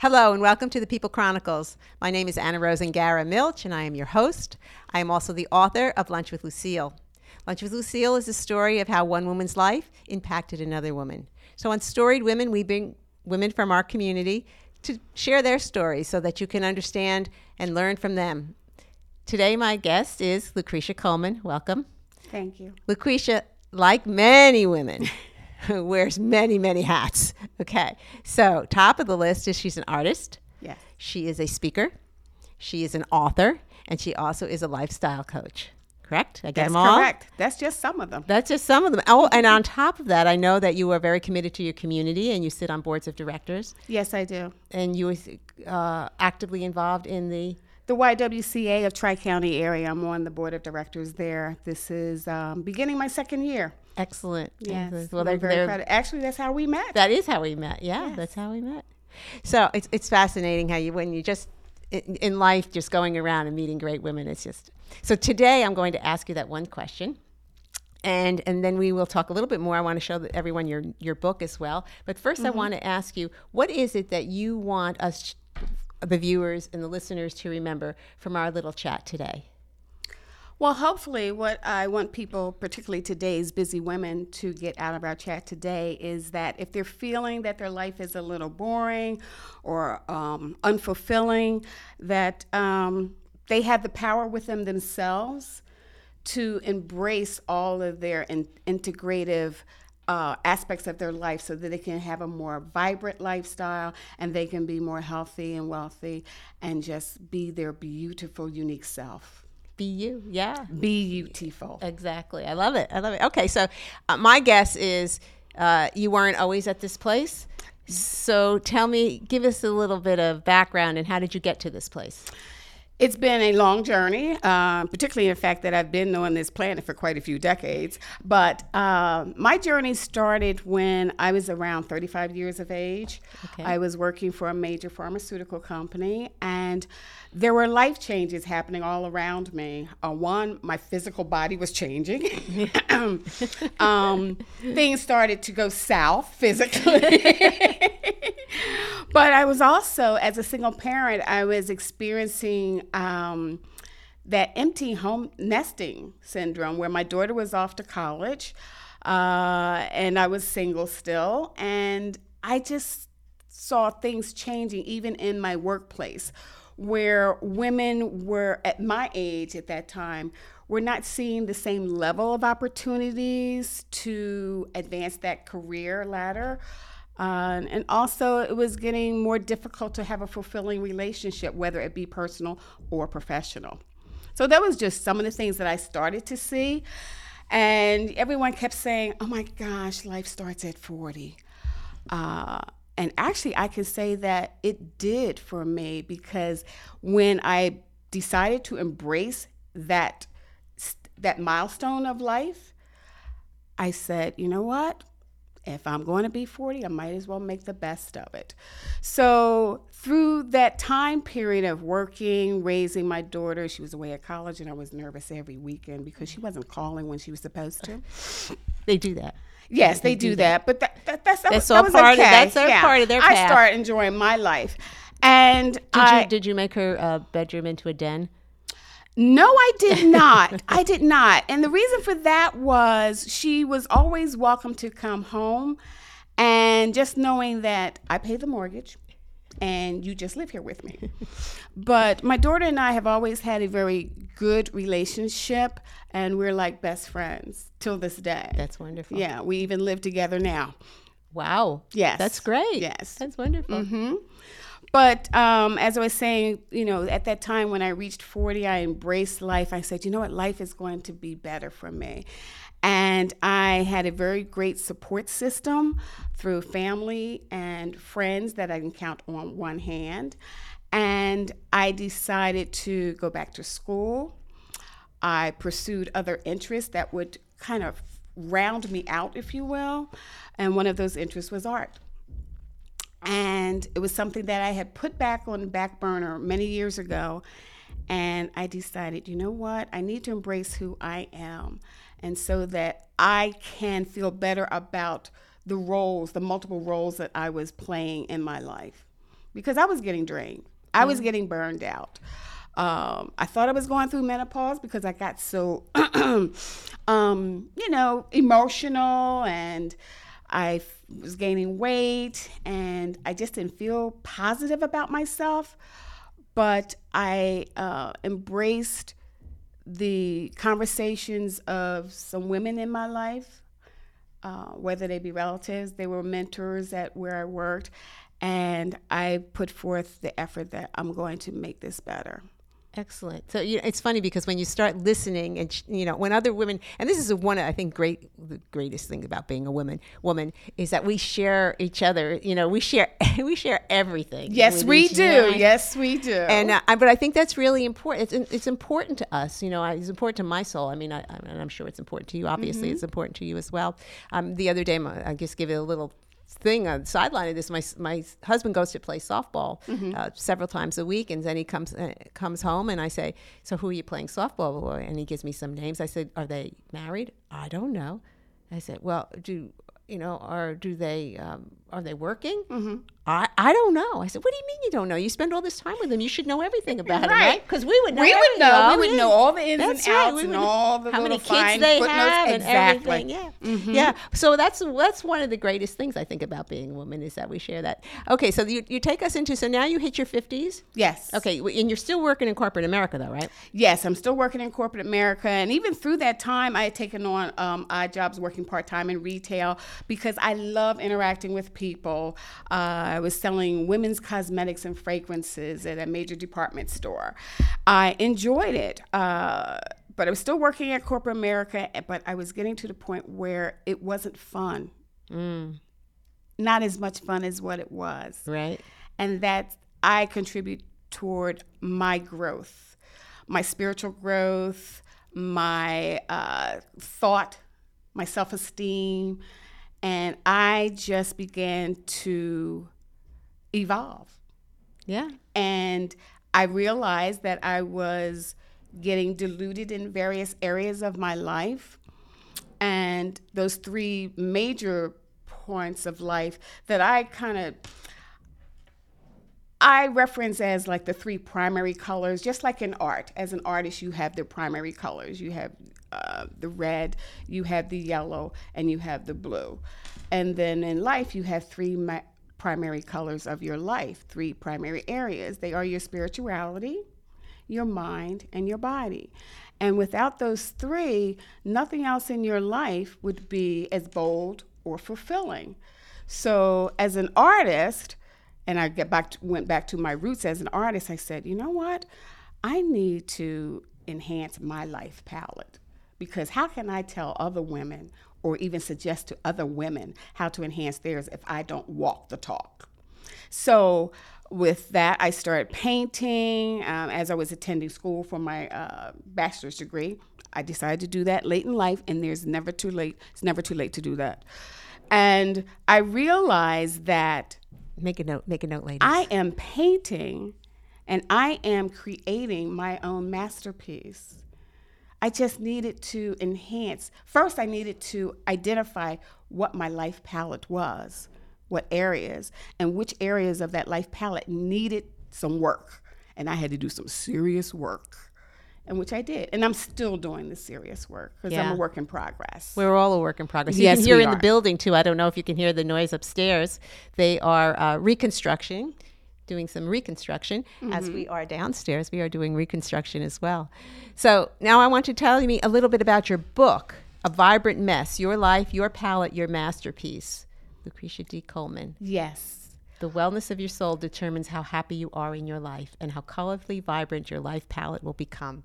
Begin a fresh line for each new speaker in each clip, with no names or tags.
Hello and welcome to the People Chronicles. My name is Anna Rosengara Milch and I am your host. I am also the author of Lunch with Lucille. Lunch with Lucille is a story of how one woman's life impacted another woman. So on Storied Women, we bring women from our community to share their stories so that you can understand and learn from them. Today, my guest is Lucretia Coleman. Welcome.
Thank you.
Lucretia, like many women, wears many, many hats. Okay. So, top of the list is she's an artist.
Yes.
She is a speaker. She is an author. And she also is a lifestyle coach. Correct? I get
That's
them all?
correct. That's just some of them.
That's just some of them. Oh, and on top of that, I know that you are very committed to your community and you sit on boards of directors
Yes, I do.
and you are uh, actively involved in the.
The YWCA of Tri County area. I'm on the board of directors there. This is um, beginning my second year.
Excellent.
Yes.
Well, they're,
very proud. Actually, that's how we met.
That is how we met. Yeah,
Yes.
that's how we met. So it's it's fascinating how you when you just in, in life just going around and meeting great women. It's just so today I'm going to ask you that one question. And, and then we will talk a little bit more. I want to show everyone your your book as well. But 1st I mm-hmm. want to ask you, what is it that you want us, the viewers and the listeners, to remember from our little chat today?
Well, hopefully, what I want people, particularly today's busy women, to get out of our chat today is that if they're feeling that their life is a little boring or um, unfulfilling, that um, they have the power within themselves to embrace all of their in- integrative uh, aspects of their life so that they can have a more vibrant lifestyle and they can be more healthy and wealthy and just be their beautiful, unique self.
Be you, yeah.
Beautiful.
Exactly. I love it. I love it. Okay, so uh, my guess is uh, you weren't always at this place. So tell me, give us a little bit of background and how did you get to this place?
It's been a long journey, uh, particularly in the fact that I've been on this planet for quite a few decades. But uh, my journey started when I was around 35 years of age.
Okay.
I was working for a major pharmaceutical company, and there were life changes happening all around me. Uh, one, my physical body was changing. um, things started to go south physically. but I was also, as a single parent, I was experiencing um, that empty home nesting syndrome where my daughter was off to college uh, and I was single still. And I just saw things changing even in my workplace where women were at my age at that time were not seeing the same level of opportunities to advance that career ladder uh, and also it was getting more difficult to have a fulfilling relationship whether it be personal or professional. So that was just some of the things that i started to see. And everyone kept saying oh my gosh life starts at 40 uh, and actually, I can say that it did for me because when I decided to embrace that that milestone of life, I said, you know what? If I'm going to be 40, I might as well make the best of it. So, through that time period of working, raising my daughter, she was away at college, and I was nervous every weekend because she wasn't calling when she was supposed to.
They do that.
Yes, they do that, but that, that, that's
That's
that
all
was
part of-
okay.
that's all
yeah.
part of their path.
I started enjoying my life, and
Did
I
you did you make her uh, bedroom into a den?
No, I did not. I did not, and the reason for that was she was always welcome to come home, and just knowing that I pay the mortgage, and you just live here with me. but my daughter and I have always had a very good relationship, and we're like best friends till this day.
That's wonderful.
yeah, we even live together now.
Wow.
Yes.
That's great.
Yes.
That's wonderful.
hmm But um, as I was saying, you know, at that time when I reached 40, I embraced life. I said, you know what, life is going to be better for me. And I had a very great support system through family and friends that I can count on one hand. And I decided to go back to school. I pursued other interests that would kind of round me out, if you will. And one of those interests was art. And it was something that I had put back on the back burner many years ago. And I decided, you know what? I need to embrace who I am. And so that I can feel better about the roles, the multiple roles that I was playing in my life. because I was getting drained. I was getting burned out. Um, I thought I was going through menopause because I got so, um, you know, emotional and I was gaining weight and I just didn't feel positive about myself. But I uh, embraced the conversations of some women in my life, uh, whether they be relatives, they were mentors at where I worked, and I put forth the effort that I'm going to make this better.
Excellent. So you know, it's funny because when you start listening, and sh- you know, when other women, and this is one of I think great, the greatest thing about being a woman, woman is that we share each other. You know, we share we share everything.
Yes, we do.
other.
Yes, we do.
And uh, I- but I think that's really important. It's, it's important to us. You know, it's important to my soul. I mean, I, I- I'm sure it's important to you. Obviously,
Mm-hmm.
it's important to you as well. Um, the other day, I just give it a little thing on the sideline of this. My my husband goes to play softball
Mm-hmm.
uh, several times a week, and then he comes uh, comes home, and I say, "So who are you playing softball with?" And he gives me some names. I said, "Are they married?" I don't know. I said, "Well, do." You know, or do they um, are they working?
Mm-hmm.
I, I don't know. I said, what do you mean you don't know? You spend all this time with them. You should know everything about them,
Right.
right? Because we would know.
we would know. We would know all the ins
That's
and outs
We
and all the
how
little
many
fine
kids they
footnotes.
have and
Exactly.
everything. Yeah,
Mm-hmm.
yeah. So that's that's one of the greatest things I think about being a woman is that we share that. Okay, so you, you take us into so now you hit your fifties.
Yes.
Okay, and you're still working in corporate America though, right?
Yes, I'm still working in corporate America, and even through that time, I had taken on um, odd jobs working part time in retail because I love interacting with people. Uh, I was selling women's cosmetics and fragrances at a major department store. I enjoyed it. Uh, but I was still working at corporate America, but I was getting to the point where it wasn't fun. Not as much fun as what it was
Right.
and that I contribute toward my growth, my spiritual growth, my uh, thought, my self esteem, and I just began to evolve.
Yeah.
And I realized that I was getting diluted in various areas of my life. And those three major points of life that I kind of I reference as like the three primary colors, just like in art. As an artist, you have the primary colors. You have uh, the red, you have the yellow, and you have the blue. And then in life, you have three ma- primary colors of your life, three primary areas. They are your spirituality, your mind, and your body. And without those three, nothing else in your life would be as bold or fulfilling. So, as an artist, and I get back to, went back to my roots as an artist, I said, you know what? I need to enhance my life palette because how can I tell other women or even suggest to other women how to enhance theirs if I don't walk the talk? So, with that, I started painting um, as I was attending school for my uh, bachelor's degree. I decided to do that late in life, and there's never too late. It's never too late to do that. And I realized that
Make a note. Make a note, ladies.
I am painting and I am creating my own masterpiece. I just needed to enhance. First, I needed to identify what my life palette was, what areas, and which areas of that life palette needed some work. And I had to do some serious work, and which I did. And I'm still doing the serious work because I'm a work in progress.
We're all a work in progress. You
Yes,
can hear in the building too. I don't know if you can hear the noise upstairs. They are uh, reconstruction, doing some reconstruction. As we
Mm-hmm.
are downstairs, we are doing reconstruction as well. So now I want you to tell me a little bit about your book, A Vibrant Mess: Your Life, Your Palette, Your Masterpiece. Lucretia D. Coleman.
yes.
The wellness of your soul determines how happy you are in your life and how colorfully vibrant your life palette will become.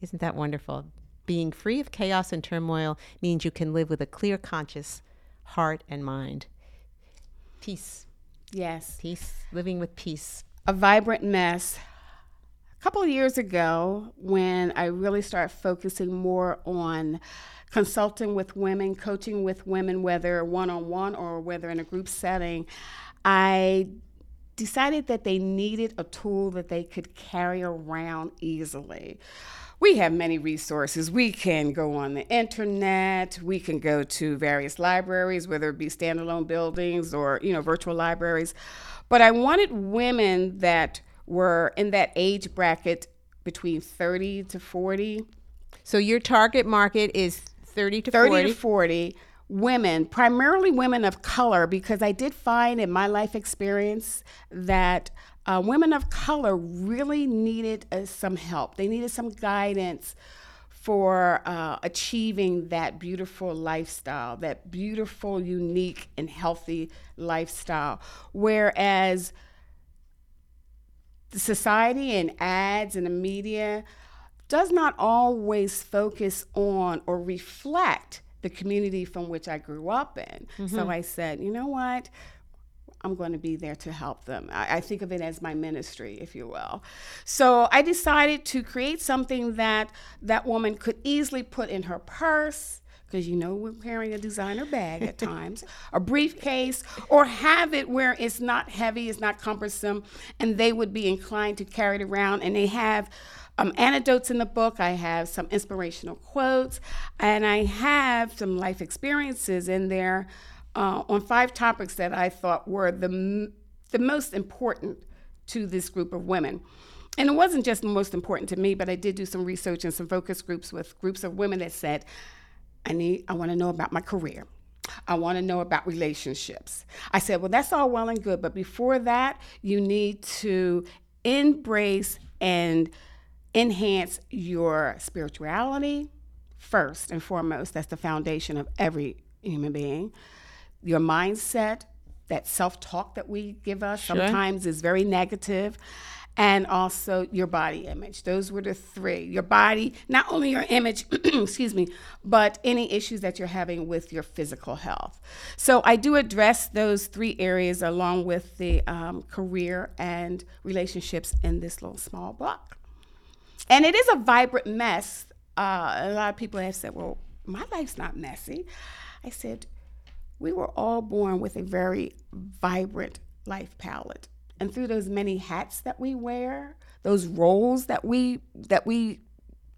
Isn't that wonderful? Being free of chaos and turmoil means you can live with a clear conscious heart and mind. Peace,
Yes.
peace, living with peace.
a vibrant mess. A couple of years ago, when I really started focusing more on consulting with women, coaching with women, whether one on one or whether in a group setting, I decided that they needed a tool that they could carry around easily. We have many resources. We can go on the internet. We can go to various libraries, whether it be standalone buildings or you know virtual libraries. But I wanted women that were in that age bracket between 30 to 40.
So your target market is 30 to
30
40.
to 40 women, primarily women of color, because I did find in my life experience that uh, women of color really needed uh, some help. They needed some guidance for uh, achieving that beautiful lifestyle, that beautiful, unique, and healthy lifestyle. Whereas society and ads and the media does not always focus on or reflect the community from which I grew up in. Mm-hmm. So I said, you know what? I'm going to be there to help them. I, I, think of it as my ministry, if you will. So I decided to create something that that woman could easily put in her purse, because you know we're carrying a designer bag at times, a briefcase, or have it where it's not heavy, it's not cumbersome, and they would be inclined to carry it around. And they have um, anecdotes in the book, I have some inspirational quotes, and I have some life experiences in there uh, on five topics that I thought were the, m- the most important to this group of women. And it wasn't just the most important to me, but I did do some research and some focus groups with groups of women that said, I need, I want to know about my career. I want to know about relationships. I said, well, that's all well and good, but before that, you need to embrace and enhance your spirituality first and foremost. That's the foundation of every human being. Your mindset, that self talk that we give us sure. sometimes is very negative and also your body image. Those were the three. Your body, not only your image, excuse me, but any issues that you're having with your physical health. So I do address those three areas along with the um, career and relationships in this little small book. And it is a vibrant mess. Uh, a lot of people have said, well, my life's not messy. I said, we were all born with a very vibrant life palette and through those many hats that we wear, those roles that we that we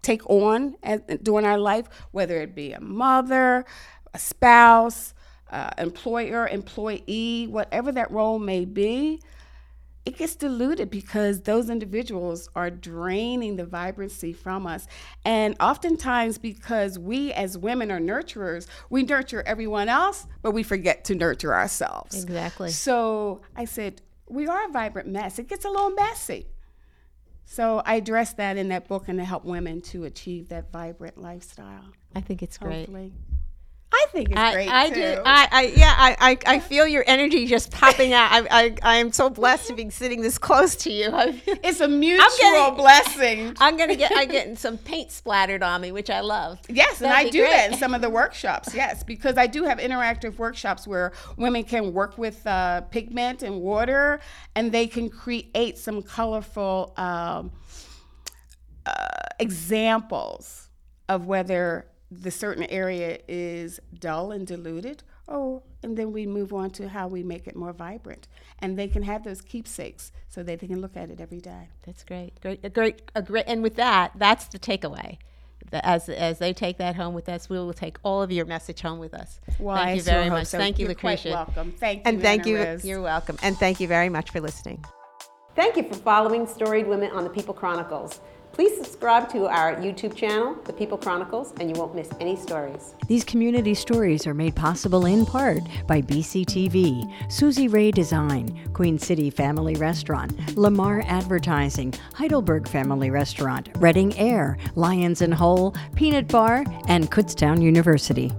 take on as, during our life, whether it be a mother, a spouse, uh, employer, employee, whatever that role may be, it gets diluted because those individuals are draining the vibrancy from us. And oftentimes, because we as women are nurturers, we nurture everyone else, but we forget to nurture ourselves.
Exactly.
So I said, we are a vibrant mess. It gets a little messy. So I address that in that book and to help women to achieve that vibrant lifestyle.
I think it's
hopefully.
great.
I think it's
I,
great
I
too.
do. I, I yeah. I, I, I feel your energy just popping out. I, I, I am so blessed to be sitting this close to you.
it's a mutual getting, blessing.
I'm gonna get. I'm getting some paint splattered on me, which I love.
Yes, That'd and I do great. that in some of the workshops. Yes, because I do have interactive workshops where women can work with uh, pigment and water, and they can create some colorful um, uh, examples of whether the certain area is dull and diluted, oh, and then we move on to how we make it more vibrant. And they can have those keepsakes so that they can look at it every day.
That's great. Great, a great, a great. And with that, that's the takeaway. As, as they take that home with us, we will take all of your message home with us.
Well,
thank you very much.
So
thank you,
you're
Lucretia.
Quite welcome. Thank you.
And thank you.
Rose.
You're welcome. And thank you very much for listening. Thank you for following Storied Women on the People Chronicles. Please subscribe to our YouTube channel, The People Chronicles, and you won't miss any stories.
These community stories are made possible in part by BCTV, Susie Ray Design, Queen City Family Restaurant, Lamar Advertising, Heidelberg Family Restaurant, Reading Air, Lions and Hole, Peanut Bar, and Kutztown University.